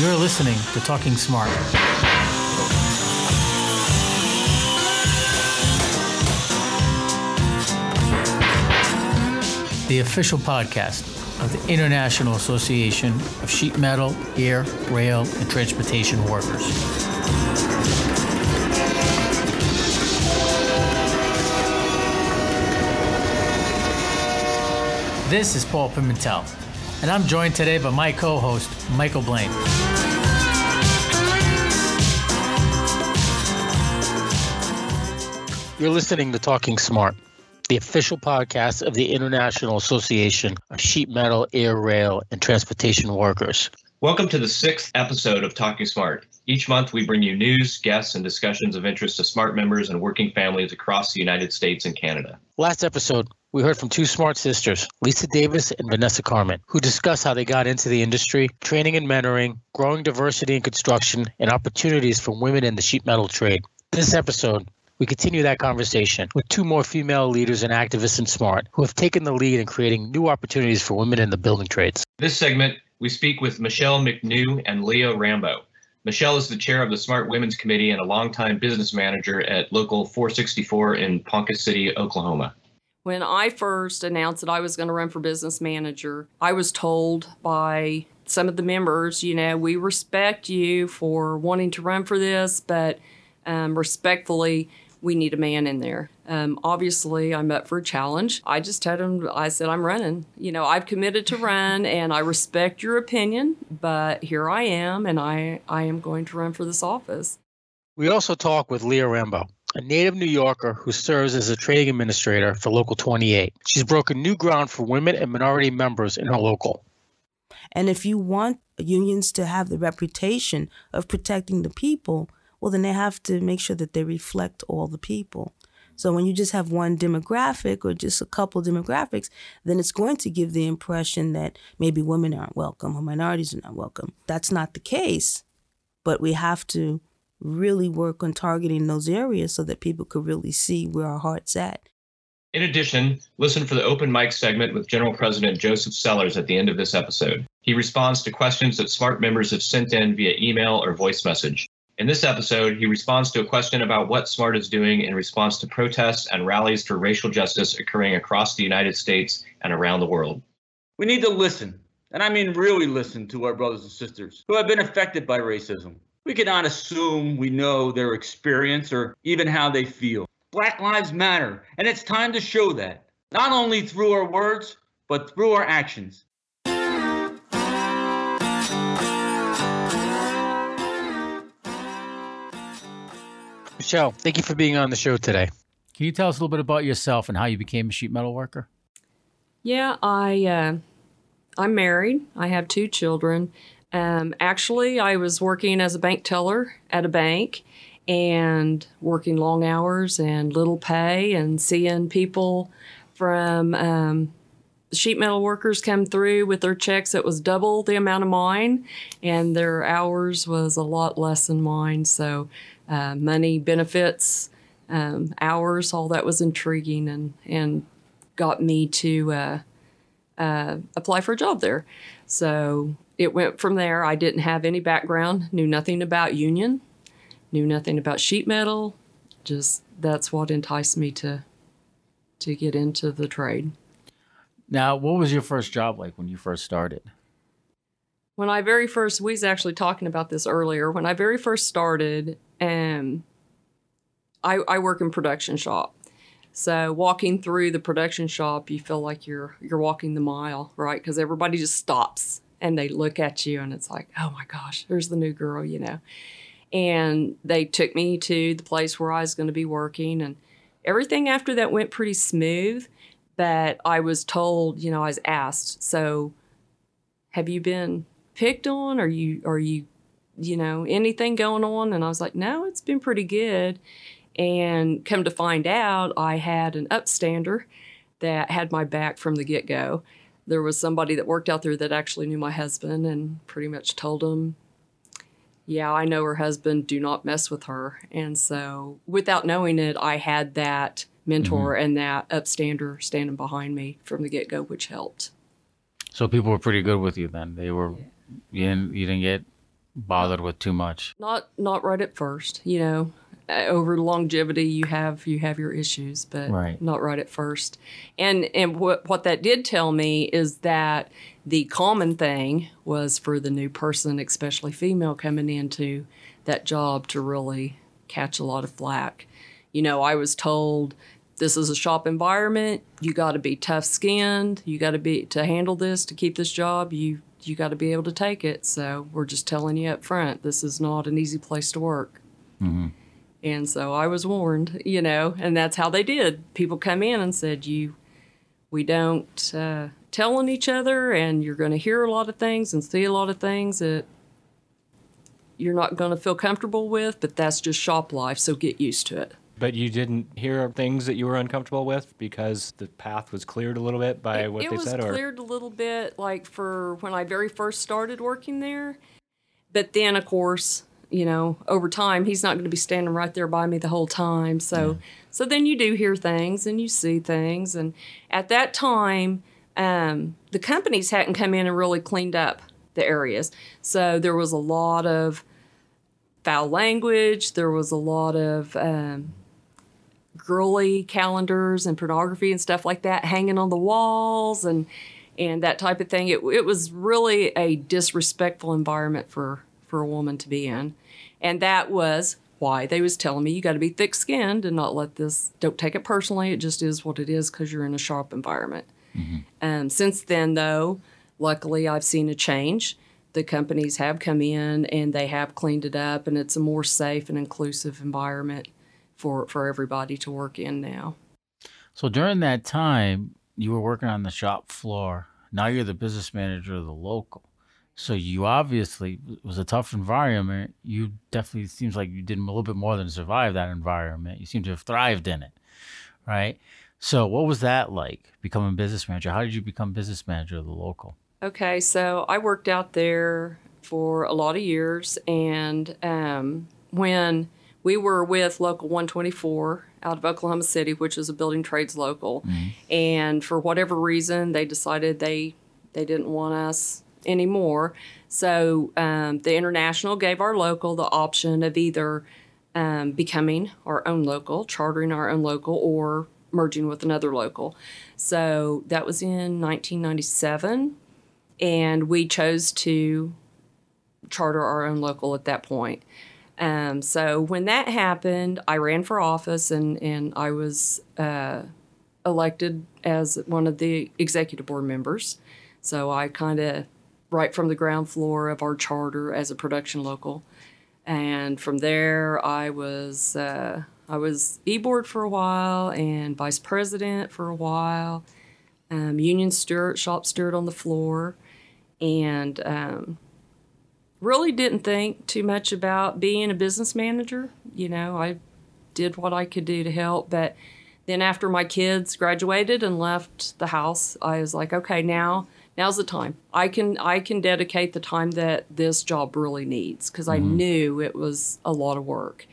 You're listening to Talking Smart. The official podcast of the International Association of Sheet Metal, Air, Rail, and Transportation Workers. This is Paul Pimentel, and I'm joined today by my co host, Michael Blaine. You're listening to Talking Smart, the official podcast of the International Association of Sheet Metal, Air, Rail, and Transportation Workers. Welcome to the sixth episode of Talking Smart. Each month, we bring you news, guests, and discussions of interest to SMART members and working families across the United States and Canada. Last episode, we heard from two smart sisters, Lisa Davis and Vanessa Carmen, who discuss how they got into the industry, training and mentoring, growing diversity in construction, and opportunities for women in the sheet metal trade. This episode, we continue that conversation with two more female leaders and activists in SMART who have taken the lead in creating new opportunities for women in the building trades. This segment, we speak with Michelle McNew and Leah Rambo. Michelle is the chair of the Smart Women's Committee and a longtime business manager at Local 464 in Ponca City, Oklahoma. When I first announced that I was going to run for business manager, I was told by some of the members, you know, we respect you for wanting to run for this, but um, respectfully, we need a man in there. Um, obviously, I'm up for a challenge. I just told him, I said, I'm running. You know, I've committed to run and I respect your opinion, but here I am and I, I am going to run for this office. We also talk with Leah Rambo, a native New Yorker who serves as a training administrator for Local 28. She's broken new ground for women and minority members in her local. And if you want unions to have the reputation of protecting the people, well, then they have to make sure that they reflect all the people. So when you just have one demographic or just a couple demographics, then it's going to give the impression that maybe women aren't welcome or minorities are not welcome. That's not the case. But we have to really work on targeting those areas so that people could really see where our heart's at. In addition, listen for the open mic segment with General President Joseph Sellers at the end of this episode. He responds to questions that SMART members have sent in via email or voice message. In this episode, he responds to a question about what SMART is doing in response to protests and rallies for racial justice occurring across the United States and around the world. We need to listen, and I mean really listen to our brothers and sisters who have been affected by racism. We cannot assume we know their experience or even how they feel. Black Lives Matter, and it's time to show that, not only through our words, but through our actions. Michelle, thank you for being on the show today. Can you tell us a little bit about yourself and how you became a sheet metal worker? Yeah, I uh, I'm married. I have two children. Um, actually, I was working as a bank teller at a bank and working long hours and little pay and seeing people from um, sheet metal workers come through with their checks that was double the amount of mine and their hours was a lot less than mine. So uh, money, benefits, um, hours, all that was intriguing and, and got me to uh, uh, apply for a job there. So it went from there. I didn't have any background, knew nothing about union, knew nothing about sheet metal. Just that's what enticed me to to get into the trade. Now, what was your first job like when you first started? When I very first, we was actually talking about this earlier. When I very first started, um, I, I work in production shop. So walking through the production shop, you feel like you're you're walking the mile, right? Because everybody just stops and they look at you, and it's like, oh my gosh, there's the new girl, you know. And they took me to the place where I was going to be working, and everything after that went pretty smooth. But I was told, you know, I was asked, so have you been picked on? Are you are you you know, anything going on? And I was like, no, it's been pretty good. And come to find out, I had an upstander that had my back from the get go. There was somebody that worked out there that actually knew my husband and pretty much told him, yeah, I know her husband, do not mess with her. And so, without knowing it, I had that mentor mm-hmm. and that upstander standing behind me from the get go, which helped. So, people were pretty good with you then. They were, yeah. You, didn't, you didn't get bothered with too much. Not not right at first, you know. Uh, Over longevity, you have you have your issues, but Right. not right at first. And and what what that did tell me is that the common thing was for the new person, especially female, coming into that job to really catch a lot of flack. You know, I was told this is a shop environment. You got to be tough skinned. You got to be to handle this to keep this job. You you got to be able to take it. So we're just telling you up front, this is not an easy place to work. And so I was warned, you know, and that's how they did. People come in and said, "You, we don't uh, tell on each other, and you're going to hear a lot of things and see a lot of things that you're not going to feel comfortable with, but that's just shop life. So get used to it." But you didn't hear things that you were uncomfortable with because the path was cleared a little bit by it, what it they was said, or cleared a little bit like for when I very first started working there. But then, of course, you know, over time, he's not going to be standing right there by me the whole time. So, so then you do hear things and you see things. And at that time, um, the companies hadn't come in and really cleaned up the areas. So there was a lot of foul language. There was a lot of um, girly calendars and pornography and stuff like that hanging on the walls and and that type of thing. It, it was really a disrespectful environment for for a woman to be in, and that was why they was telling me you got to be thick skinned and not let this. Don't take it personally. It just is what it is because you're in a shop environment. Um, since then, though, luckily I've seen a change. The companies have come in and they have cleaned it up, and it's a more safe and inclusive environment for for everybody to work in now. So during that time, you were working on the shop floor. Now you're the business manager of the local. So you obviously it was a tough environment. You definitely seems like you did a little bit more than survive that environment. You seem to have thrived in it, right? So what was that like becoming business manager? How did you become business manager of the local? Okay, so I worked out there for a lot of years, and um, when we were with Local 124 out of Oklahoma City, which is a building trades local, and for whatever reason, they decided they they didn't want us anymore. So um, the international gave our local the option of either um, becoming our own local, chartering our own local, or merging with another local. So that was in 1997 and we chose to charter our own local at that point. Um, so when that happened, I ran for office and, and I was uh, elected as one of the executive board members. So I kind of, right from the ground floor of our charter as a production local. And from there, I was uh, I was e-board for a while and vice president for a while, um, union steward, shop steward on the floor, and um, really didn't think too much about being a business manager. You know, I did what I could do to help, but then after my kids graduated and left the house, I was like, okay, now now's the time. I can I can dedicate the time that this job really needs because I mm-hmm. knew it was a lot of work.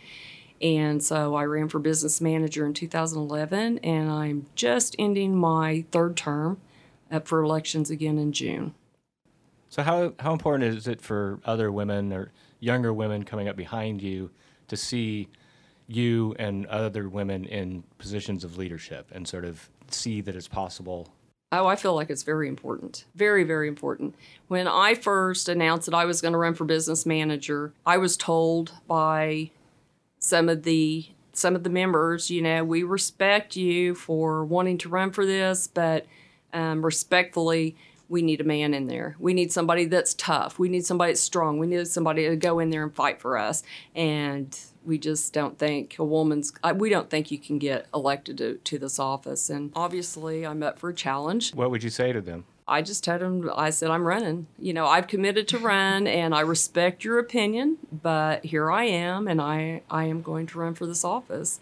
And so I ran for business manager in 2011, and I'm just ending my third term up for elections again in June. So how how important is it for other women or younger women coming up behind you to see you and other women in positions of leadership and sort of see that it's possible? Oh, I feel like it's very important. Very, very important. When I first announced that I was going to run for business manager, I was told by some of the some of the members, you know, we respect you for wanting to run for this, but um, respectfully, we need a man in there. We need somebody that's tough. We need somebody that's strong. We need somebody to go in there and fight for us. And we just don't think a woman's, I- we don't think you can get elected to, to this office. And obviously, I'm up for a challenge. What would you say to them? I just told him, I said, I'm running. You know, I've committed to run and I respect your opinion, but here I am and I, I am going to run for this office.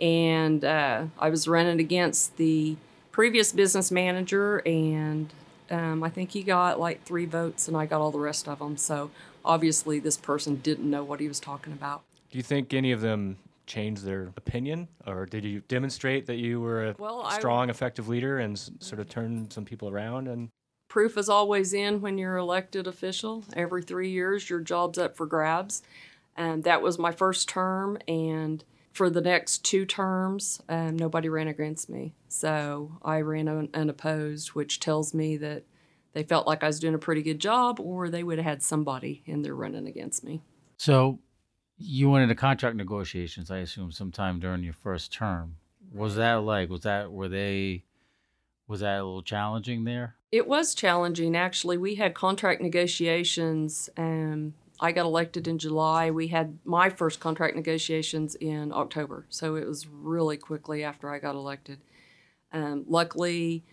And uh, I was running against the previous business manager, and um, I think he got like three votes and I got all the rest of them. So obviously, this person didn't know what he was talking about. Do you think any of them changed their opinion, or did you demonstrate that you were a Well, I- strong, effective leader and s- sort of turn some people around? And proof is always in when you're elected official. Every three years, your job's up for grabs. And that was my first term, and for the next two terms, um, nobody ran against me. So I ran un- unopposed, which tells me that they felt like I was doing a pretty good job, or they would have had somebody in there running against me. So you went into contract negotiations, I assume, sometime during your first term. Was that like? Was that were they? Was that a little challenging there? It was challenging, actually. We had contract negotiations. Um, I got elected in July. We had my first contract negotiations in October. So it was really quickly after I got elected. Um, luckily,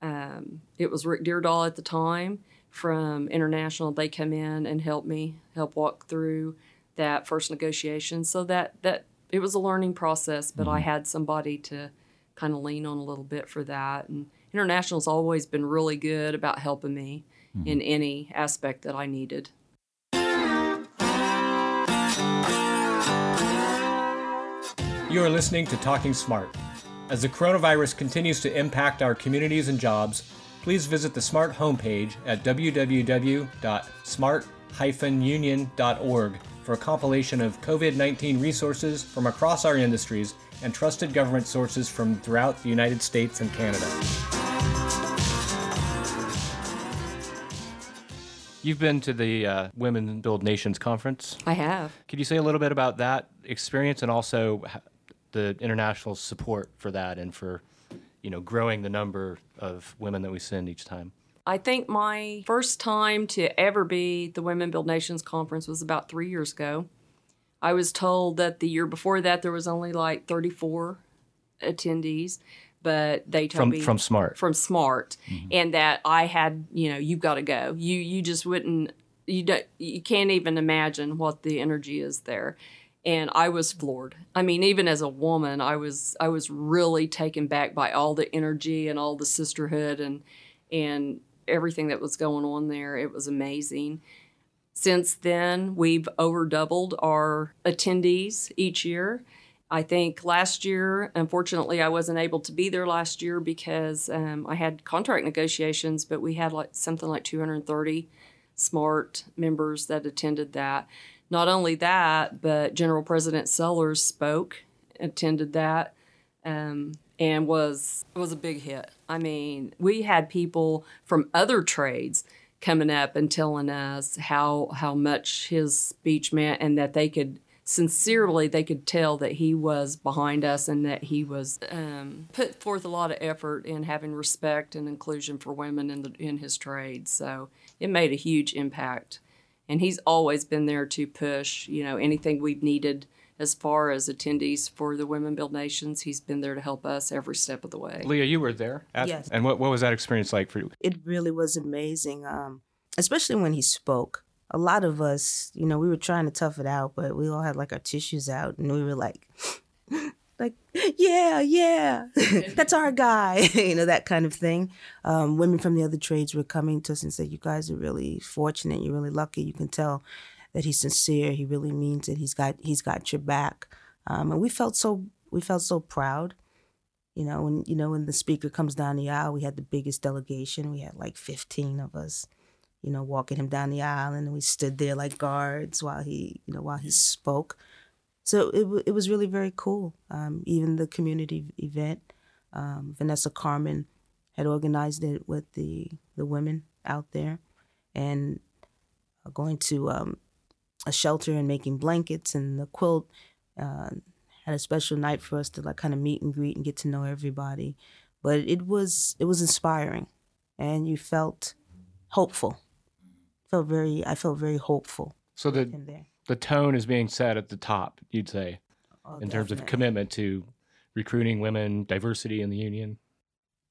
um, it was Rick Deardahl at the time from International. They come in and help me, help walk through that first negotiation. So that, that it was a learning process, but I had somebody to kind of lean on a little bit for that. And International's always been really good about helping me in any aspect that I needed. You are listening to Talking Smart. As the coronavirus continues to impact our communities and jobs, please visit the SMART homepage at www.smart-union.org for a compilation of COVID 19 resources from across our industries and trusted government sources from throughout the United States and Canada. You've been to the uh, Women Build Nations conference. I have. Could you say a little bit about that experience and also h- the international support for that and for, you know, growing the number of women that we send each time? I think my first time to ever be the Women Build Nations conference was about three years ago. I was told that the year before that there was only like 34 attendees, but they told From me from Smart. from Smart, mm-hmm. and that I had, you know, you've got to go. You you just wouldn't you don't you can't even imagine what the energy is there. And I was floored. I mean, even as a woman, I was I was really taken back by all the energy and all the sisterhood and and everything that was going on there. It was amazing. Since then, we've over doubled our attendees each year. I think last year, unfortunately, I wasn't able to be there last year because um, I had contract negotiations, but we had like something like 230 smart members that attended that. Not only that, but General President Sellers spoke, attended that, um, and was was a big hit. I mean, we had people from other trades coming up and telling us how how much his speech meant, and that they could sincerely they could tell that he was behind us and that he was um, put forth a lot of effort in having respect and inclusion for women in the in his trade. So it made a huge impact, and he's always been there to push you know anything we've needed as far as attendees for the Women Build Nations. He's been there to help us every step of the way. Leah, you were there. At- Yes. And what, what was that experience like for you? it really was amazing. Um, especially when he spoke. A lot of us, you know, we were trying to tough it out, but we all had like our tissues out, and we were like, like, yeah, yeah, that's our guy, you know, that kind of thing. Um, women from the other trades were coming to us and said, "You guys are really fortunate. You're really lucky. You can tell that he's sincere. He really means it. He's got he's got your back." Um, and we felt so we felt so proud. You know, when you know when the speaker comes down the aisle, we had the biggest delegation. We had like fifteen of us, you know, walking him down the aisle, and we stood there like guards while he, you know, while he spoke. So it it was really very cool. Um, even the community event, um, Vanessa Carmen had organized it with the the women out there, and going to um, a shelter and making blankets and the quilt. Uh, had a special night for us to like kind of meet and greet and get to know everybody. But it was it was inspiring, and you felt hopeful. Felt very I felt very hopeful So the, in there. The tone is being set at the top, you'd say, Oh, in terms of commitment to recruiting women, diversity in the union.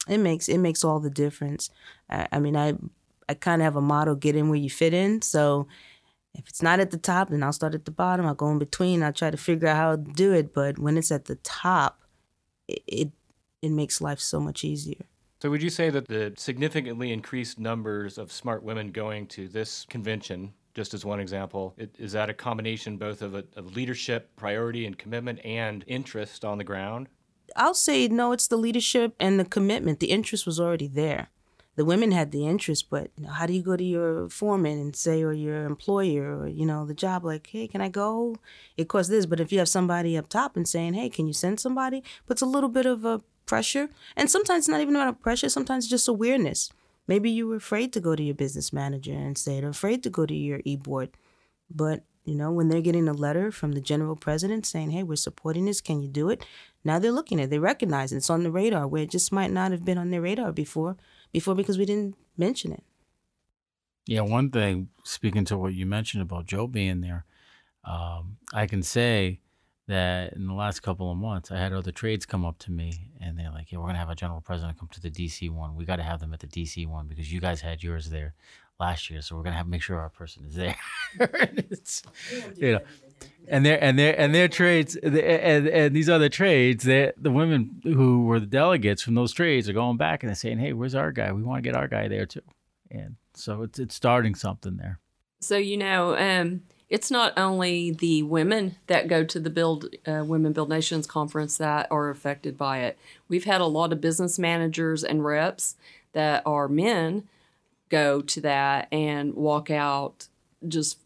it makes it makes all the difference. I, I mean, I I kind of have a motto: get in where you fit in. So if it's not at the top, then I'll start at the bottom. I'll go in between. I'll try to figure out how to do it. But when it's at the top, it it, it makes life so much easier. So would you say that the significantly increased numbers of smart women going to this convention, just as one example, it, is that a combination both of, a, of leadership, priority, and commitment, and interest on the ground? I'll say no. It's the leadership and the commitment. The interest was already there. the women had the interest, but you know, how do you go to your foreman and say, or your employer, or you know, the job, like, hey, can I go? It costs this, but if you have somebody up top and saying, hey, can you send somebody? Puts a little bit of a pressure, and sometimes not even about pressure. Sometimes just awareness. Maybe you were afraid to go to your business manager and say it, or afraid to go to your e board, but you know, when they're getting a letter from the general president saying, hey, we're supporting this, can you do it? Now they're looking at it, they recognize it. It's on the radar where it just might not have been on their radar before, before because we didn't mention it. Yeah, one thing, speaking to what you mentioned about Joe being there, um, I can say that in the last couple of months, I had other trades come up to me and they're like, yeah, we're going to have a general president come to the DC one. We got to have them at the DC one because you guys had yours there last year. So we're going to have to make sure our person is there. you know, and their and their and their trades and and these other trades, that the women who were the delegates from those trades are going back and they're saying, "Hey, where's our guy? We want to get our guy there too." And so it's it's starting something there. So you know, um, it's not only the women that go to the Build uh, Women Build Nations conference that are affected by it. We've had a lot of business managers and reps that are men go to that and walk out just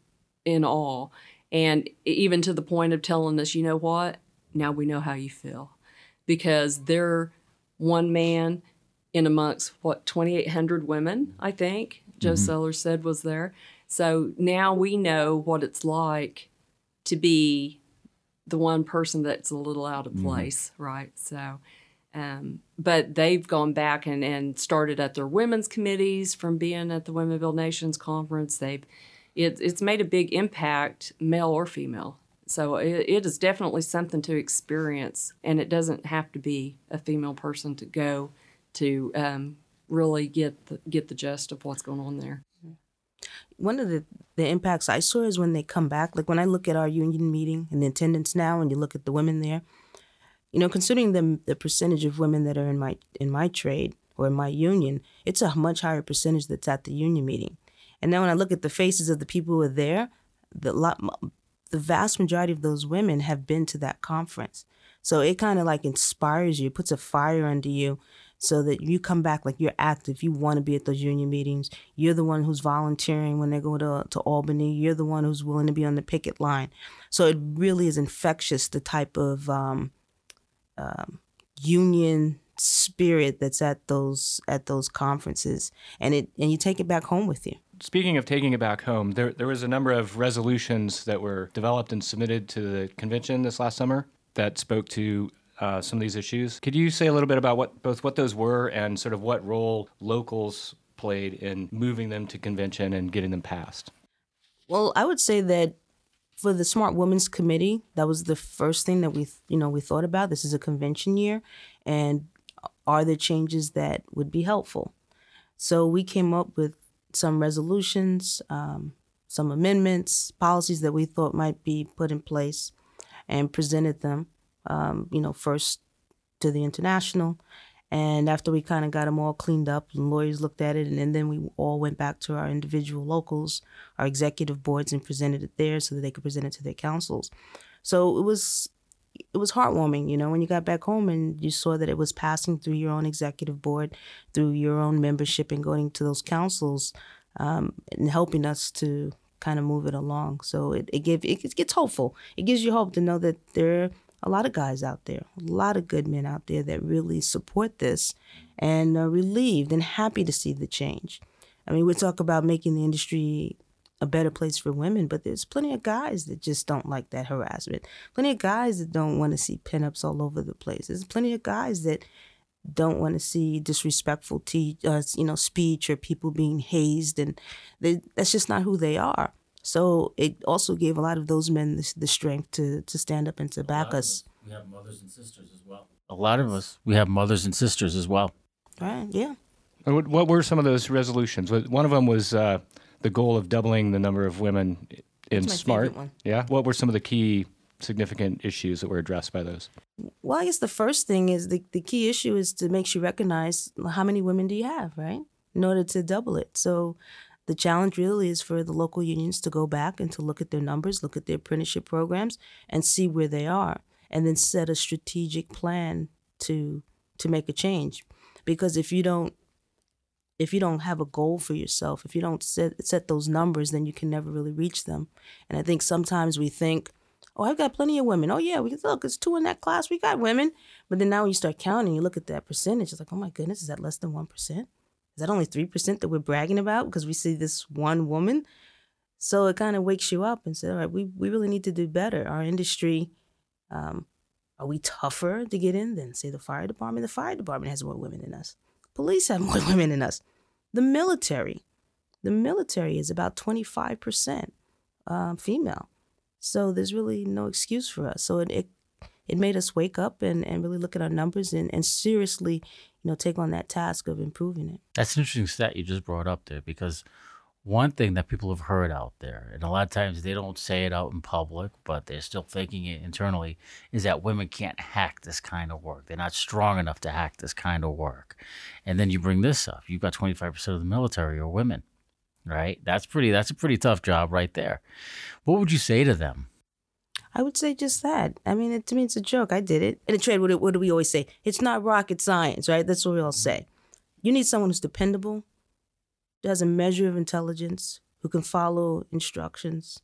in awe and even to the point of telling us, you know what? Now we know how you feel. Because they're one man in amongst what 2800 women i think joe mm-hmm. sellers said was there so now we know what it's like to be the one person that's a little out of mm-hmm. place mm-hmm. right so um, but they've gone back and, and started at their women's committees from being at the women build nations conference they've it, it's made a big impact, male or female. So it, it is definitely something to experience, and it doesn't have to be a female person to go to um, really get the, get the gist of what's going on there. One of the, the impacts I saw is when they come back. Like when I look at our union meeting and the attendance now, and you look at the women there, you know, considering the the percentage of women that are in my in my trade or in my union, it's a much higher percentage that's at the union meeting. And then when I look at the faces of the people who are there, the lot, the vast majority of those women have been to that conference. So it kind of like inspires you, puts a fire under you so that you come back like you're active. You want to be at those union meetings. You're the one who's volunteering when they go to, to Albany. You're the one who's willing to be on the picket line. So it really is infectious, the type of um, um, union spirit that's at those at those conferences and it and you take it back home with you Speaking of taking it back home, there, there was a number of resolutions that were developed and submitted to the convention this last summer that spoke to uh, some of these issues. Could you say a little bit about what both what those were and sort of what role locals played in moving them to convention and getting them passed? Well, I would say that for the Smart Women's Committee, that was the first thing that we you know we thought about. This is a convention year, and are there changes that would be helpful? So we came up with some resolutions, um, some amendments, policies that we thought might be put in place, and presented them, um, you know, first to the international. And after we kind of got them all cleaned up, and lawyers looked at it, and, and then we all went back to our individual locals, our executive boards, and presented it there so that they could present it to their councils. So it was it was heartwarming, you know, when you got back home and you saw that it was passing through your own executive board, through your own membership, and going to those councils um, and helping us to kind of move it along. So it, it gave it gets hopeful. It gives you hope to know that there a lot of guys out there, a lot of good men out there that really support this and are relieved and happy to see the change. I mean, we talk about making the industry a better place for women, but there's plenty of guys that just don't like that harassment. Plenty of guys that don't want to see pinups all over the place. There's plenty of guys that don't want to see disrespectful te- uh, you know speech or people being hazed and they, that's just not who they are so it also gave a lot of those men the, the strength to to stand up and to back us. us we have mothers and sisters as well a lot of us we have mothers and sisters as well right yeah what, what were some of those resolutions one of them was uh, the goal of doubling the number of women in smart. Yeah. What were some of the key significant issues that were addressed by those? Well, I guess the first thing is the, the key issue is to make sure you recognize how many women do you have, right? In order to double it. So the challenge really is for the local unions to go back and to look at their numbers, look at their apprenticeship programs, and see where they are, and then set a strategic plan to to make a change. Because if you don't if you don't have a goal for yourself, if you don't set set those numbers, then you can never really reach them. And I think sometimes we think, oh, I've got plenty of women. Oh yeah, we look, it's two in that class. We got women. But then now when you start counting, you look at that percentage. It's like, oh my goodness, is that less than one percent? Is that only three percent that we're bragging about because we see this one woman? So it kind of wakes you up and says, all right, we we really need to do better. Our industry. Um, are we tougher to get in than say the fire department? The fire department has more women than us. Police have more women than us. The military, the military is about 25% uh, female. So there's really no excuse for us. So it, it, it made us wake up and, and really look at our numbers and, and seriously, you know, take on that task of improving it. That's an interesting stat you just brought up there because one thing that people have heard out there, and a lot of times they don't say it out in public, but they're still thinking it internally, is that women can't hack this kind of work. They're not strong enough to hack this kind of work. And then you bring this up. You've got 25% of the military are women, right? That's pretty that's a pretty tough job right there. What would you say to them? I would say just that. I mean, it, to me, it's a joke. I did it. In a trade, what, what do we always say? It's not rocket science, right? That's what we all say. You need someone who's dependable, who has a measure of intelligence, who can follow instructions.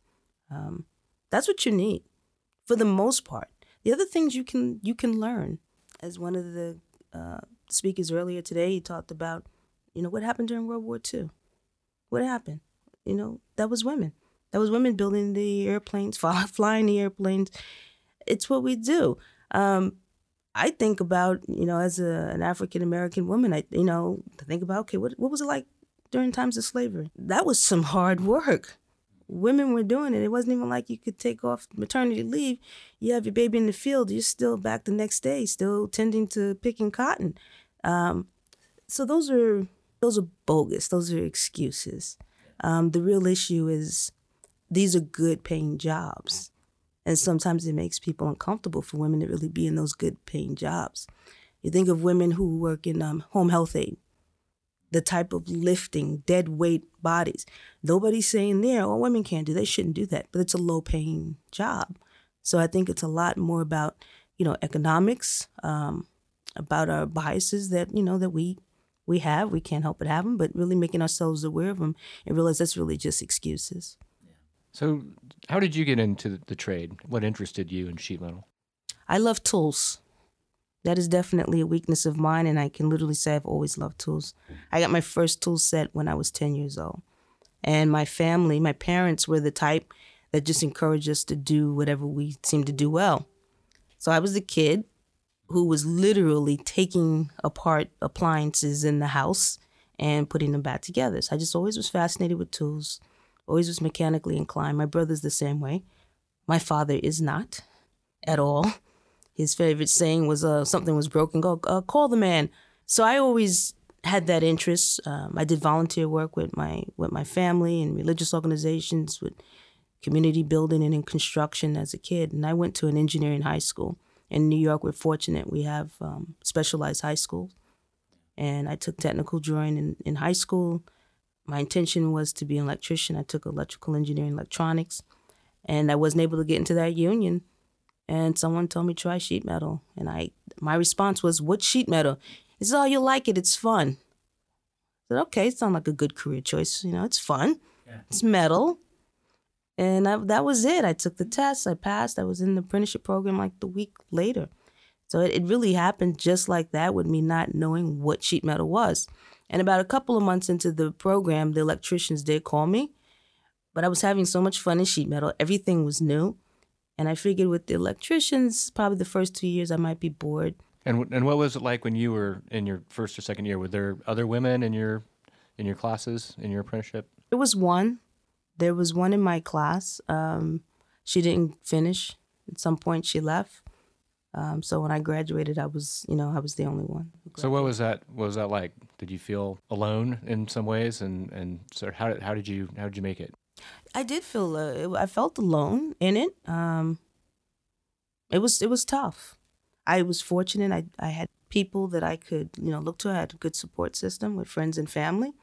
Um, that's what you need, for the most part. The other things you can you can learn, as one of the uh, speakers earlier today, he talked about, you know, what happened during World War II. What happened? You know, that was women. That was women building the airplanes, flying the airplanes. It's what we do. Um, I think about, you know, as a, an African American woman, I, you know, think about, okay, what, what was it like during times of slavery? That was some hard work. Women were doing it. It wasn't even like you could take off maternity leave. You have your baby in the field. You're still back the next day, still tending to picking cotton. Um, so those are those are bogus. Those are excuses. Um, the real issue is these are good paying jobs. And sometimes it makes people uncomfortable for women to really be in those good paying jobs. You think of women who work in um, home health aid, the type of lifting, dead weight bodies. Nobody's saying there, oh, women can't do, they shouldn't do that, but it's a low paying job. So I think it's a lot more about, you know, economics, um, about our biases that, you know, that we we have, we can't help but have them, but really making ourselves aware of them and realize that's really just excuses. So, how did you get into the trade? What interested you in sheet metal? I love tools. That is definitely a weakness of mine, and I can literally say I've always loved tools. I got my first tool set when I was 10 years old. And my family, my parents were the type that just encouraged us to do whatever we seemed to do well. So I was the kid who was literally taking apart appliances in the house and putting them back together. So I just always was fascinated with tools, always was mechanically inclined. My brother's the same way. My father is not at all. His favorite saying was, uh, something was broken, go uh, call the man. So I always had that interest. Um, I did volunteer work with my with my family and religious organizations, with community building and in construction as a kid. And I went to an engineering high school in New York, we're fortunate. We have um, specialized high schools. And I took technical drawing in, in high school. My intention was to be an electrician. I took electrical engineering, electronics, and I wasn't able to get into that union. And someone told me try sheet metal, and I my response was, "What sheet metal?" He said, "Oh, you like it? It's fun." I said, "Okay, it sounds like a good career choice. You know, it's fun. Yeah. It's metal. And I, that was it. I took the test, I passed. I was in the apprenticeship program like the week later. So it, it really happened just like that with me not knowing what sheet metal was. And about a couple of months into the program, the electricians did call me. But I was having so much fun in sheet metal. Everything was new. And I figured with the electricians, probably the first two years, I might be bored. And and what was it like when you were in your first or second year? Were there other women in your in your classes in your apprenticeship? It was one. There was one in my class. Um, she didn't finish. At some point, she left. Um, so when I graduated, I was, you know, I was the only one. So what was that? What was that like? Did you feel alone in some ways? And and so how did how did you how did you make it? I did feel uh, I felt alone in it. Um, it was it was tough. I was fortunate. I I had people that I could you know look to. I had a good support system with friends and family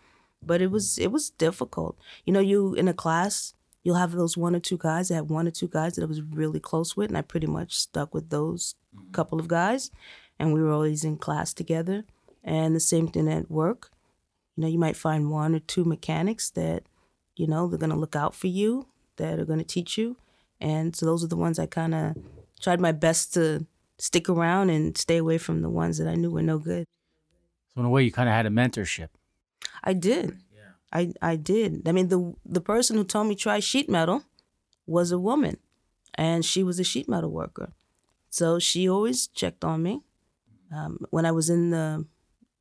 but it was it was difficult. You know, you in a class, you'll have those one or two guys that have one or two guys that I was really close with, and I pretty much stuck with those mm-hmm. couple of guys, and we were always in class together. And the same thing at work. you know, you might find one or two mechanics that, you know, they're going to look out for you, that are going to teach you. And so those are the ones I kind of tried my best to stick around and stay away from the ones that I knew were no good. So in a way, you kind of had a mentorship. I did. I, I did. I mean, the the person who told me try sheet metal was a woman, and she was a sheet metal worker. So she always checked on me. Um, when I was in the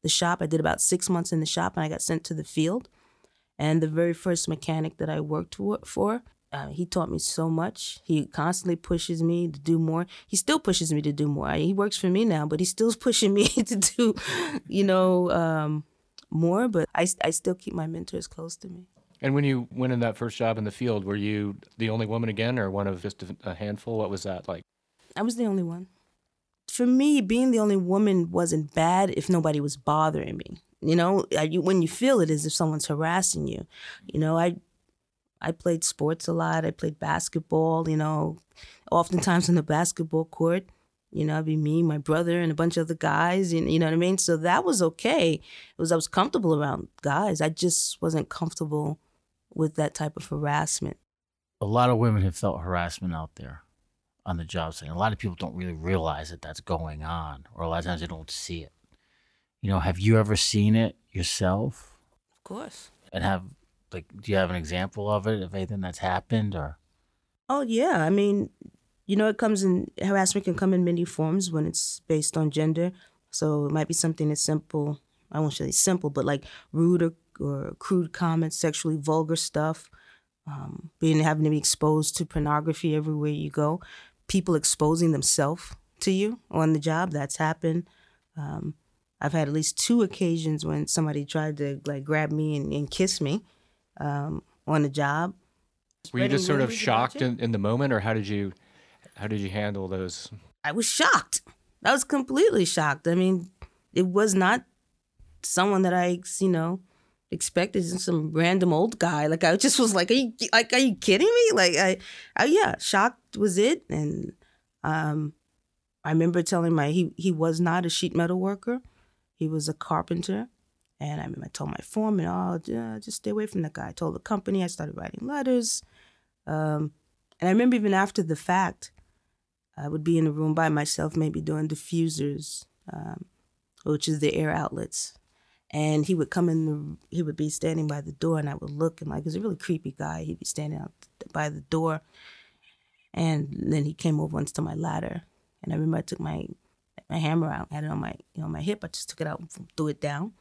the shop, I did about six months in the shop, and I got sent to the field. And the very first mechanic that I worked for, uh, he taught me so much. He constantly pushes me to do more. He still pushes me to do more. He works for me now, but he's still pushing me to do, you know, um, more. But I, I still keep my mentors close to me. And when you went in that first job in the field, were you the only woman again, or one of just a handful? What was that like? I was the only one. For me, being the only woman wasn't bad if nobody was bothering me. You know, I, when you feel it is if someone's harassing you. You know, I I played sports a lot. I played basketball, you know, oftentimes on the basketball court. You know, it'd be me, my brother, and a bunch of other guys. You, you know what I mean? So that was okay. It was I was comfortable around guys. I just wasn't comfortable with that type of harassment. A lot of women have felt harassment out there on the job site. A lot of people don't really realize that that's going on, or a lot of times they don't see it. You know, have you ever seen it yourself? Of course. And have like do you have an example of it of anything that's happened or oh yeah i mean you know it comes in harassment can come in many forms when it's based on gender. So it might be something as simple i won't say simple but like rude or, or crude comments sexually vulgar stuff um, being having to be exposed to pornography everywhere you go people exposing themselves to you on the job that's happened. Um, i've had at least two occasions when somebody tried to like grab me and, and kiss me um, on the job. Were you just sort of shocked in, in the moment, or how did you how did you handle those? I was shocked. I was completely shocked. I mean, it was not someone that I, you know, expected some random old guy. Like I just was like, are you like, are you kidding me? Like I, I yeah, shocked was it. And um, I remember telling my he he was not a sheet metal worker. He was a carpenter. And I remember I told my foreman, oh, yeah, just stay away from that guy. I told the company, I started writing letters. Um, and I remember even after the fact, I would be in a room by myself, maybe doing diffusers, um, which is the air outlets. And he would come in, the, he would be standing by the door, and I would look, and like, he's a really creepy guy. He'd be standing out by the door. And then he came over once to my ladder. And I remember I took my my hammer out, had it on my you know my hip. I just took it out and threw it down.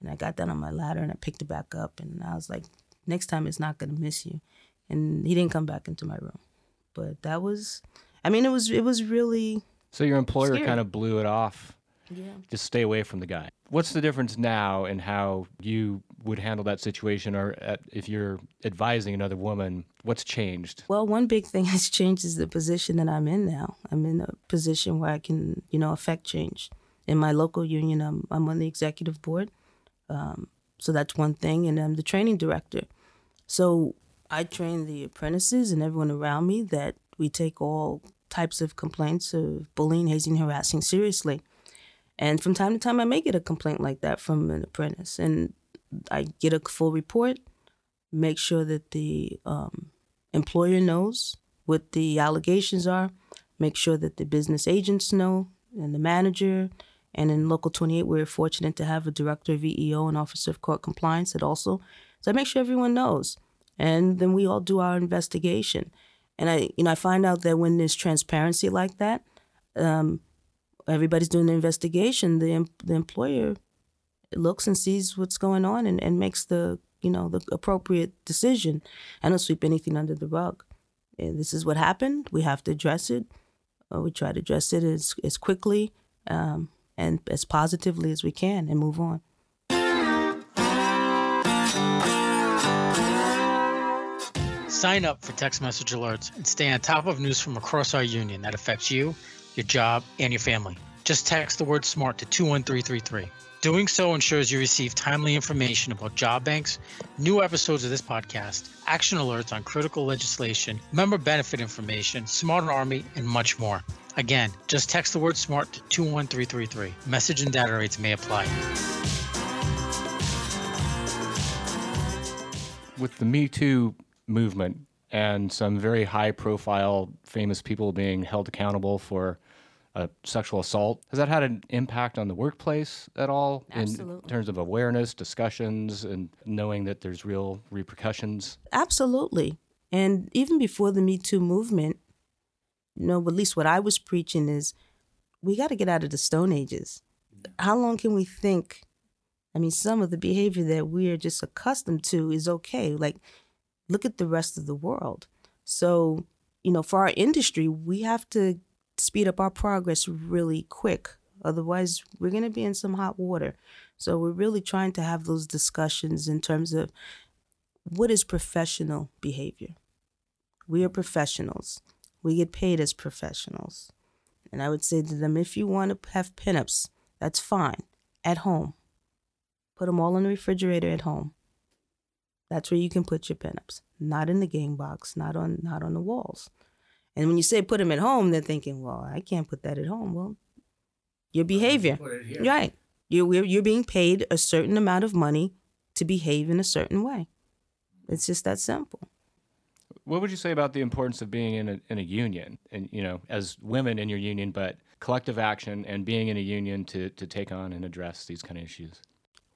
And I got down on my ladder and I picked it back up. And I was like, next time it's not going to miss you. And he didn't come back into my room. But that was, I mean, it was, it was really. So your employer kind of blew it off. Yeah. Just stay away from the guy. What's the difference now in how you would handle that situation or at, if you're advising another woman? What's changed? Well, one big thing has changed is the position that I'm in now. I'm in a position where I can, you know, affect change. In my local union, I'm, I'm on the executive board. Um, so that's one thing. And I'm the training director. So I train the apprentices and everyone around me that we take all types of complaints of bullying, hazing, harassing seriously. And from time to time, I may get a complaint like that from an apprentice. And I get a full report, make sure that the um, employer knows what the allegations are, make sure that the business agents know, and the manager, and in Local 28, we're fortunate to have a director of EEO and officer of court compliance that also, so I make sure everyone knows. And then we all do our investigation. And I, you know, I find out that when there's transparency like that, um, everybody's doing the investigation. The the employer looks and sees what's going on and, and makes the you know the appropriate decision. I don't sweep anything under the rug. And this is what happened. We have to address it. Uh, we try to address it as as quickly um, and as positively as we can and move on. Sign up for text message alerts and stay on top of news from across our union that affects you, your job, and your family. Just text the word SMART to 21333. Doing so ensures you receive timely information about job banks, new episodes of this podcast, action alerts on critical legislation, member benefit information, Smart Army, and much more. Again, just text the word SMART to 21333. Message and data rates may apply. With the Me Too movement and some very high profile famous people being held accountable for uh, sexual assault, has that had an impact on the workplace at all in terms of awareness, discussions, and knowing that there's real repercussions? Absolutely. And even before the Me Too movement, you know, at least what I was preaching is we got to get out of the Stone Ages. How long can we think? I mean, some of the behavior that we are just accustomed to is okay. Like, look at the rest of the world. So, you know, for our industry, we have to speed up our progress really quick. Otherwise, we're going to be in some hot water. So, we're really trying to have those discussions in terms of what is professional behavior? We are professionals. We get paid as professionals. And I would say to them if you want to have pinups, that's fine. At home. Put them all in the refrigerator at home. That's where you can put your pinups. Not in the game box, not on not on the walls. And when you say put them at home, they're thinking, well, I can't put that at home. Well, your behavior. Right. You're, we're- you're being paid a certain amount of money to behave in a certain way. It's just that simple. What would you say about the importance of being in a, in a union and, you know, as women in your union, but collective action and being in a union to, to take on and address these kind of issues?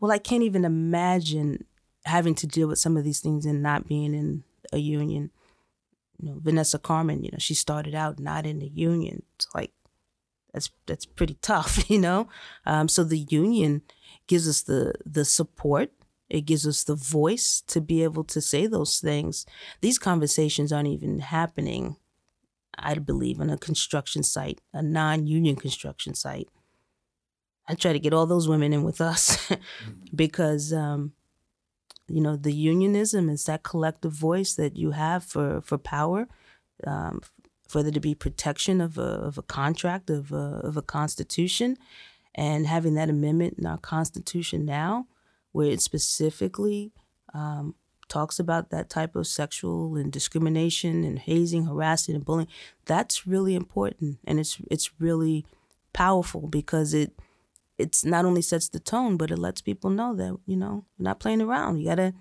Well, I can't even imagine having to deal with some of these things and not being in a union. You know, Vanessa Carmen, you know, she started out not in the union. Like that's that's pretty tough, you know. Um, so the union gives us the the support. It gives us the voice to be able to say those things. These conversations aren't even happening, I believe, on a construction site, a non-union construction site. I try to get all those women in with us because um, you know the unionism is that collective voice that you have for for power, um, for there to be protection of a of a contract of a of a constitution, and having that amendment in our constitution now, where it specifically um, talks about that type of sexual and discrimination and hazing, harassing, and bullying. That's really important, and it's it's really powerful because it it's not only sets the tone, but it lets people know that you know you're not playing around. You gotta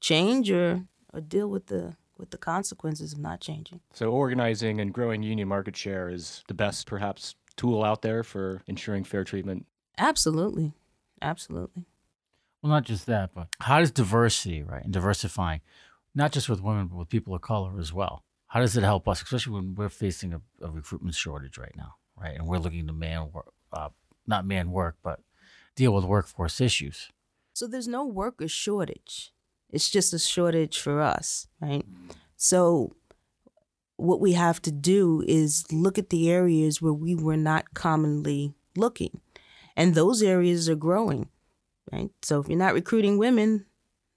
change or or deal with the with the consequences of not changing. So organizing and growing union market share is the best, perhaps, tool out there for ensuring fair treatment. Absolutely, absolutely. Well, not just that, but how does diversity, right, and diversifying, not just with women, but with people of color as well, how does it help us, especially when we're facing a, a recruitment shortage right now, right, and we're looking to man work, uh, not man work, but deal with workforce issues. So there's no worker shortage. It's just a shortage for us, right? So what we have to do is look at the areas where we were not commonly looking. And those areas are growing, right? So if you're not recruiting women,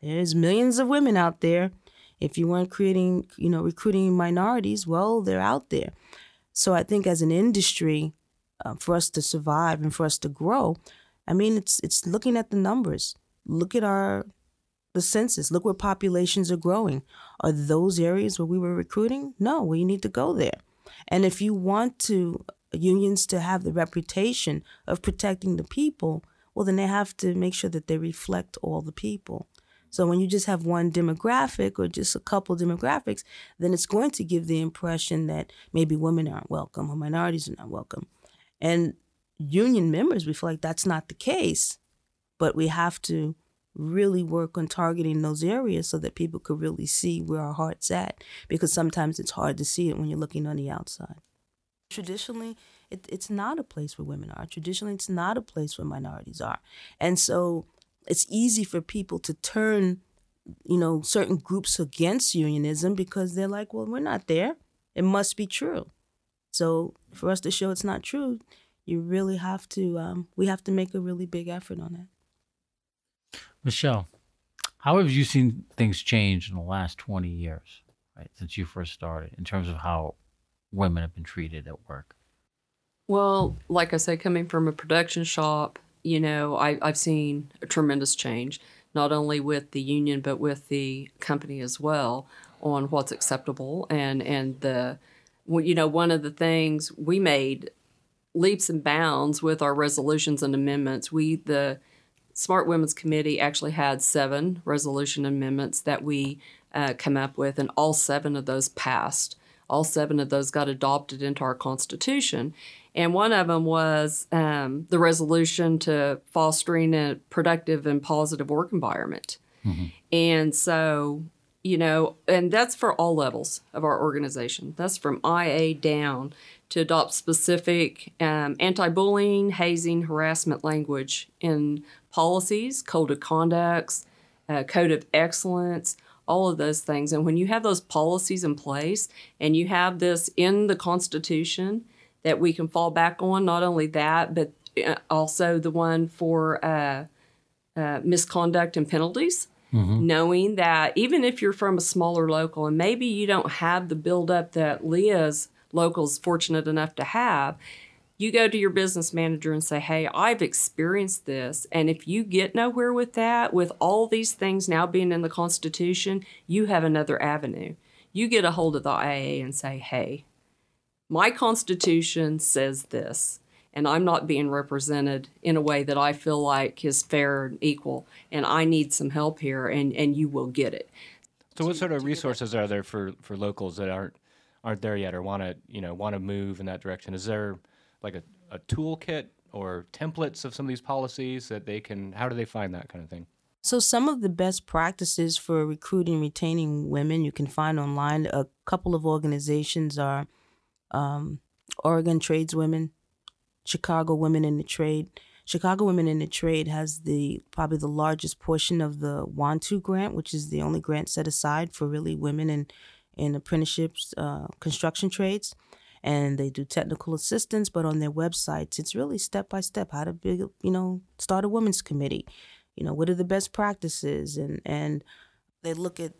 there's millions of women out there. If you weren't creating, you know, recruiting minorities, well, they're out there. So I think as an industry, uh, for us to survive and for us to grow, I mean, it's it's looking at the numbers. Look at our the census. Look where populations are growing. Are those areas where we were recruiting? No, we need to go there. And if you want to unions to have the reputation of protecting the people, well, then they have to make sure that they reflect all the people. So when you just have one demographic or just a couple demographics, then it's going to give the impression that maybe women aren't welcome or minorities are not welcome. And union members, we feel like that's not the case, but we have to really work on targeting those areas so that people could really see where our heart's at because sometimes it's hard to see it when you're looking on the outside. Traditionally, it, it's not a place where women are. Traditionally, it's not a place where minorities are. And so it's easy for people to turn, you know, certain groups against unionism because they're like, well, we're not there. It must be true. So for us to show it's not true, you really have to, um, we have to make a really big effort on that. Michelle, how have you seen things change in the last 20 years, right, since you first started, in terms of how women have been treated at work? Well, like I say, coming from a production shop, you know, I, I've seen a tremendous change, not only with the union, but with the company as well on what's acceptable. And, and the, well, you know, one of the things we made leaps and bounds with our resolutions and amendments. We, the, Smart Women's Committee actually had seven resolution amendments that we uh, come up with, and all seven of those passed. All seven of those got adopted into our Constitution. And one of them was um, the resolution to fostering a productive and positive work environment. Mm-hmm. And so, you know, and that's for all levels of our organization. That's from IA down to adopt specific um, anti bullying, hazing, harassment language in policies, code of conducts, uh, code of excellence, all of those things. And when you have those policies in place and you have this in the Constitution that we can fall back on, not only that, but uh, also the one for uh, uh, misconduct and penalties. Mm-hmm. Knowing that even if you're from a smaller local and maybe you don't have the buildup that Leah's local is fortunate enough to have, you go to your business manager and say, Hey, I've experienced this. And if you get nowhere with that, with all these things now being in the Constitution, you have another avenue. You get a hold of the IA and say, Hey, my Constitution says this, and I'm not being represented in a way that I feel like is fair and equal, and I need some help here, and, and you will get it. So, what sort of resources are there for, for locals that aren't aren't there yet or want to you know want to move in that direction? Is there like a, a toolkit or templates of some of these policies that they can how do they find that kind of thing so some of the best practices for recruiting and retaining women you can find online a couple of organizations are um, oregon tradeswomen chicago women in the trade. Chicago women in the trade has the probably the largest portion of the WANTO grant which is the only grant set aside for really women in in apprenticeships uh, construction trades. And they do technical assistance but on their websites it's really step by step how to be, you know start a women's committee. You know what are the best practices? And and they look at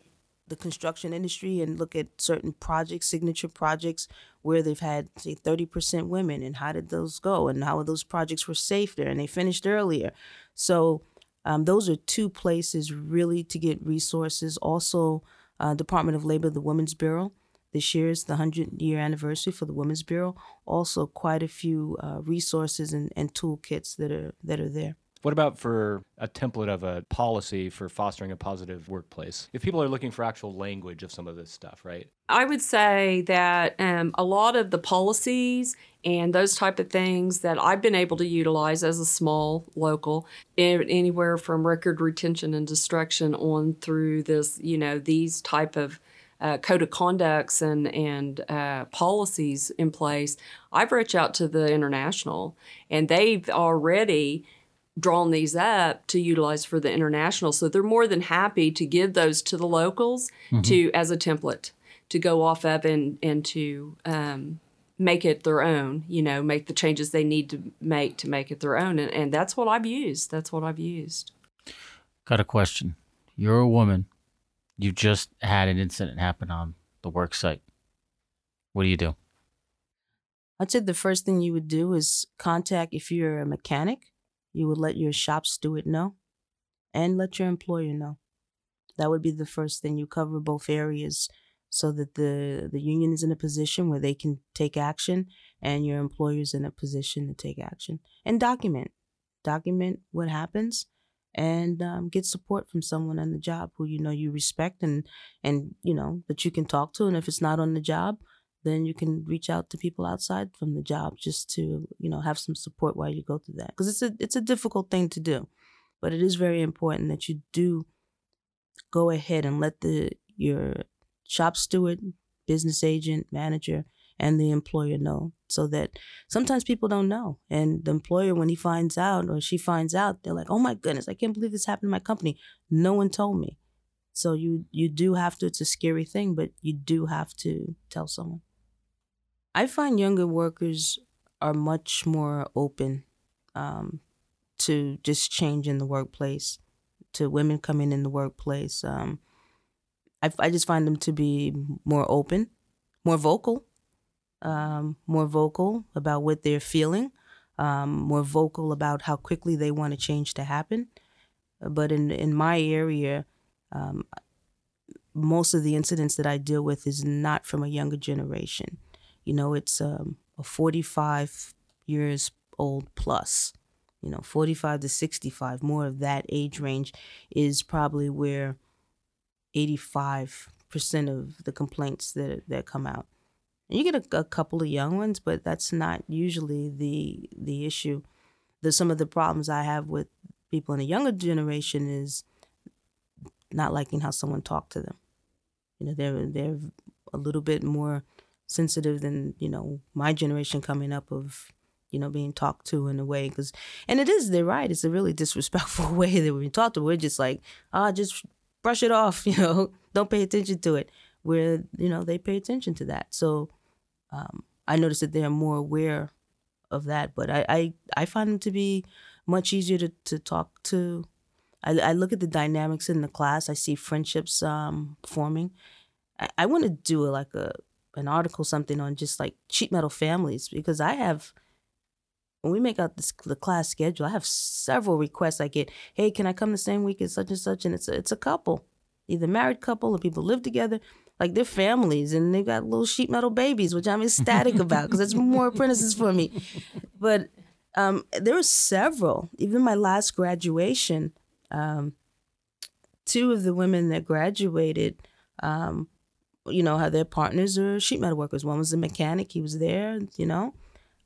the construction industry and look at certain projects signature projects where they've had say 30% women and how did those go and how those projects were safer and they finished earlier so um, those are two places really to get resources also uh, department of labor the women's bureau this year is the 100 year anniversary for the Women's Bureau. Also, quite a few uh, resources and, and toolkits that are that are there. What about for a template of a policy for fostering a positive workplace? If people are looking for actual language of some of this stuff, right? I would say that um, a lot of the policies and those type of things that I've been able to utilize as a small local, anywhere from record retention and destruction on through this, you know, these type of uh, code of conducts and and uh, policies in place, I've reached out to the international, and they've already drawn these up to utilize for the international. So they're more than happy to give those to the locals mm-hmm. to as a template to go off of and and to um, make it their own. You know, make the changes they need to make to make it their own, and, and that's what I've used. That's what I've used. Got a question. You're a woman you just had an incident happen on the work site. What do you do? I'd say the first thing you would do is contact, if you're a mechanic, you would let your shop steward know and let your employer know. That would be the first thing. You cover both areas so that the, the union is in a position where they can take action and your employer is in a position to take action. And document. Document what happens and um, get support from someone on the job who you know you respect and and you know that you can talk to and if it's not on the job then you can reach out to people outside from the job just to you know have some support while you go through that. Because it's a it's a difficult thing to do but it is very important that you do go ahead and let the your shop steward business agent manager and the employer know so that sometimes people don't know. And the employer when he finds out or she finds out they're like oh my goodness i can't believe this happened in my company. No one told me. So you you do have to it's a scary thing but you do have to tell someone i find younger workers are much more open um, to just change in the workplace to women coming in the workplace um, I, I just find them to be more open more vocal um, more vocal about what they're feeling, um, more vocal about how quickly they want a change to happen. But in in my area, um, most of the incidents that I deal with is not from a younger generation. You know, it's um, a 45 years old plus. you know, 45 to 65, more of that age range is probably where 85% of the complaints that that come out. And you get a, a couple of young ones, but that's not usually the the issue. The some of the problems I have with people in the younger generation is not liking how someone talked to them. You know, they're they're a little bit more sensitive than you know my generation coming up of you know being talked to in a way because and it is they're right it's a really disrespectful way that we're talked to we're just like ah just brush it off you know? Don't pay attention to it. Where you know they pay attention to that. So um, i notice that they're more aware of that but i i, I find them to be much easier to, to talk to. I, I look at the dynamics in the class i see friendships um, forming. I, I want to do a, like a an article something on just like sheet metal families because I have when we make out this, the class schedule, I have several requests I get. Hey, can I come the same week as such and such? And it's a, it's a couple, either married couple or people live together, like they're families, and they've got little sheet metal babies, which I'm ecstatic about because that's more apprentices for me. But um, there were several. Even my last graduation, um, two of the women that graduated um, you know, how their partners are sheet metal workers. One was a mechanic, he was there, you know.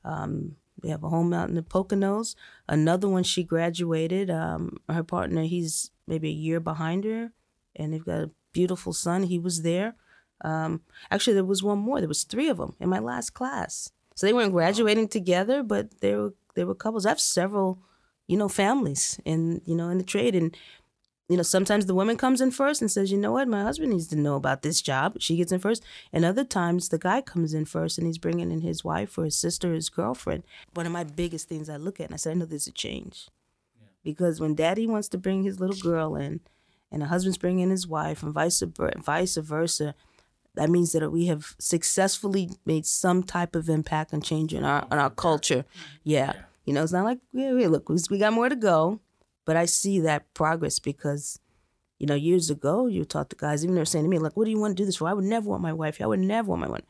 Um, we have a home out in the Poconos. Another one, she graduated. Um, her partner, he's maybe a year behind her, and they've got a beautiful son. He was there. Um, actually, there was one more. There was three of them in my last class. So they weren't graduating together, but they were they were couples. I have several, you know, families in you know in the trade, and you know, sometimes the woman comes in first and says, you know what, my husband needs to know about this job. She gets in first. And other times the guy comes in first and he's bringing in his wife or his sister or his girlfriend. One of my biggest things I look at and I said, I know there's a change. Yeah. Because when daddy wants to bring his little girl in and the husband's bringing his wife and vice, vice versa, that means that we have successfully made some type of impact and change in our, in our culture. Mm-hmm. Yeah. yeah. You know, it's not like, yeah, look, we got more to go but I see that progress because, you know, years ago, you talk to guys, even they're saying to me, like, what do you want to do this for? I would never want my wife. here. I would never want my one.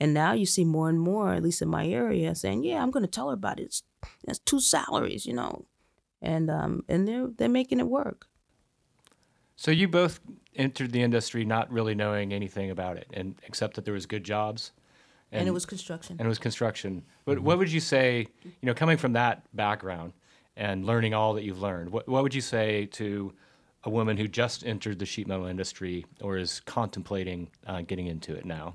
And now you see more and more, at least in my area, saying, yeah, I'm going to tell her about it. It's, it's two salaries, you know. And um, and they're they're making it work. So you both entered the industry not really knowing anything about it, and except that there was good jobs, and, and it was construction. And it was construction. But mm-hmm. what would you say, you know, coming from that background, and learning all that you've learned, what, what would you say to a woman who just entered the sheet metal industry or is contemplating uh, getting into it now?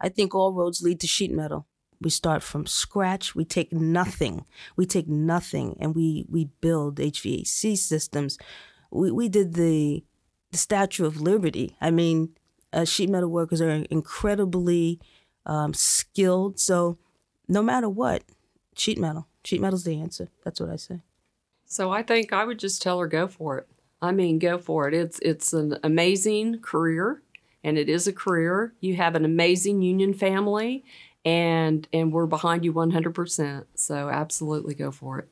I think all roads lead to sheet metal. We start from scratch. We take nothing. We take nothing, and we we build HVAC systems. We we did the the Statue of Liberty. I mean, uh, sheet metal workers are incredibly um, skilled. So, no matter what, sheet metal. Sheet metal's the answer. That's what I say. So I think I would just tell her go for it. I mean, go for it. It's it's an amazing career, and it is a career. You have an amazing union family, and and we're behind you 100%. So absolutely go for it.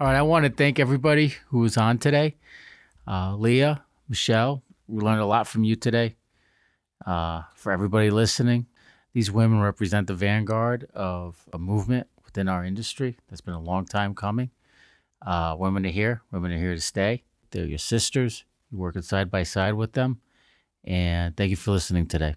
All right, I want to thank everybody who was on today. Uh, Leah, Michelle, we learned a lot from you today. Uh, for everybody listening, these women represent the vanguard of a movement within our industry. That's been a long time coming. Uh, women are here. Women are here to stay. They're your sisters. You're working side by side with them. And thank you for listening today.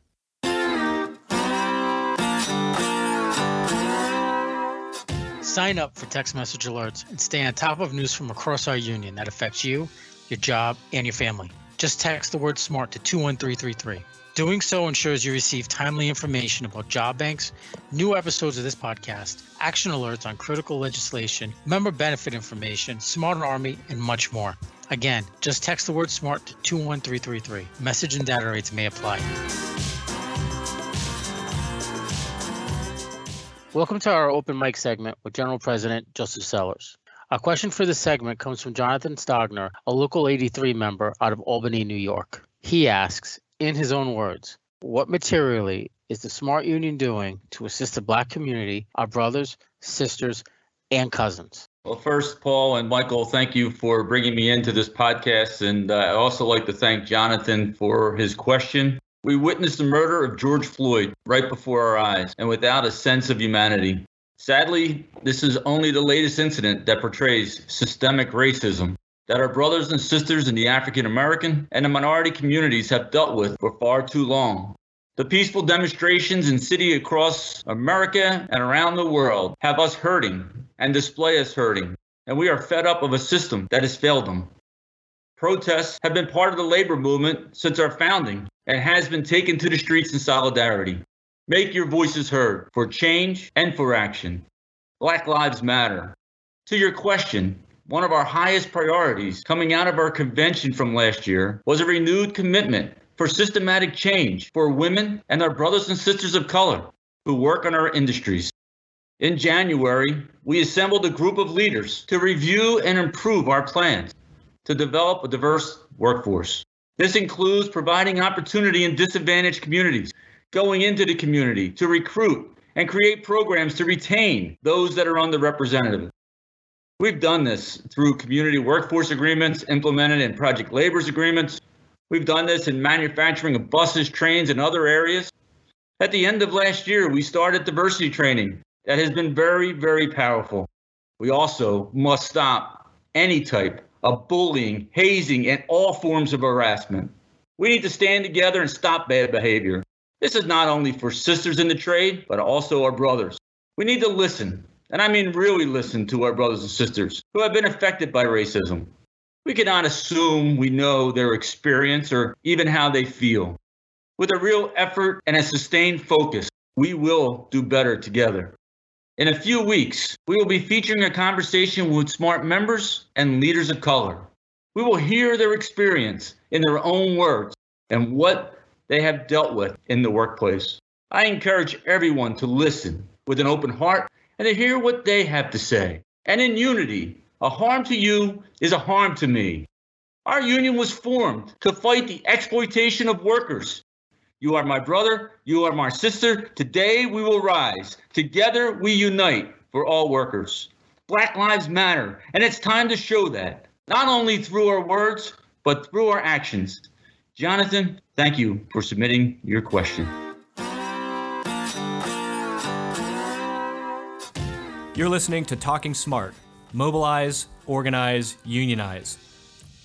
Sign up for text message alerts and stay on top of news from across our union that affects you, your job, and your family. Just text the word SMART to 21333. Doing so ensures you receive timely information about job banks, new episodes of this podcast, action alerts on critical legislation, member benefit information, Smart Army, and much more. Again, just text the word SMART to 21333. Message and data rates may apply. Welcome to our open mic segment with General President Joseph Sellers. Our question for this segment comes from Jonathan Stogner, a Local 83 member out of Albany, New York. He asks in his own words, what materially is the Smart Union doing to assist the Black community, our brothers, sisters, and cousins? Well, first, Paul and Michael, thank you for bringing me into this podcast. And uh, I also like to thank Jonathan for his question. We witnessed the murder of George Floyd right before our eyes and without a sense of humanity. Sadly, this is only the latest incident that portrays systemic racism that our brothers and sisters in the African American and the minority communities have dealt with for far too long. The peaceful demonstrations in cities across America and around the world have us hurting and display us hurting, and we are fed up of a system that has failed them. Protests have been part of the labor movement since our founding and has been taken to the streets in solidarity. Make your voices heard for change and for action. Black Lives Matter. To your question, one of our highest priorities coming out of our convention from last year was a renewed commitment for systematic change for women and our brothers and sisters of color who work in our industries. In January, we assembled a group of leaders to review and improve our plans to develop a diverse workforce. This includes providing opportunity in disadvantaged communities, going into the community to recruit and create programs to retain those that are underrepresented. We've done this through community workforce agreements implemented in project labors agreements. We've done this in manufacturing of buses, trains, and other areas. At the end of last year, we started diversity training that has been very, very powerful. We also must stop any type of bullying, hazing, and all forms of harassment. We need to stand together and stop bad behavior. This is not only for sisters in the trade, but also our brothers. We need to listen and I mean really listen to our brothers and sisters who have been affected by racism. We cannot assume we know their experience or even how they feel. With a real effort and a sustained focus, we will do better together. In a few weeks, we will be featuring a conversation with smart members and leaders of color. We will hear their experience in their own words and what they have dealt with in the workplace. I encourage everyone to listen with an open heart and to hear what they have to say. And in unity, a harm to you is a harm to me. Our union was formed to fight the exploitation of workers. You are my brother, you are my sister. Today we will rise. Together we unite for all workers. Black Lives Matter, and it's time to show that, not only through our words, but through our actions. Jonathan, thank you for submitting your question. You're listening to Talking Smart. Mobilize, organize, unionize.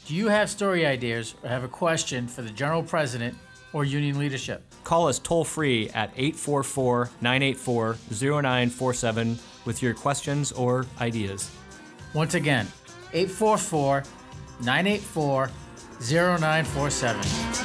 Do you have story ideas or have a question for the General President or union leadership? Call us toll free at 844 984 0947 with your questions or ideas. Once again, 844 984 0947.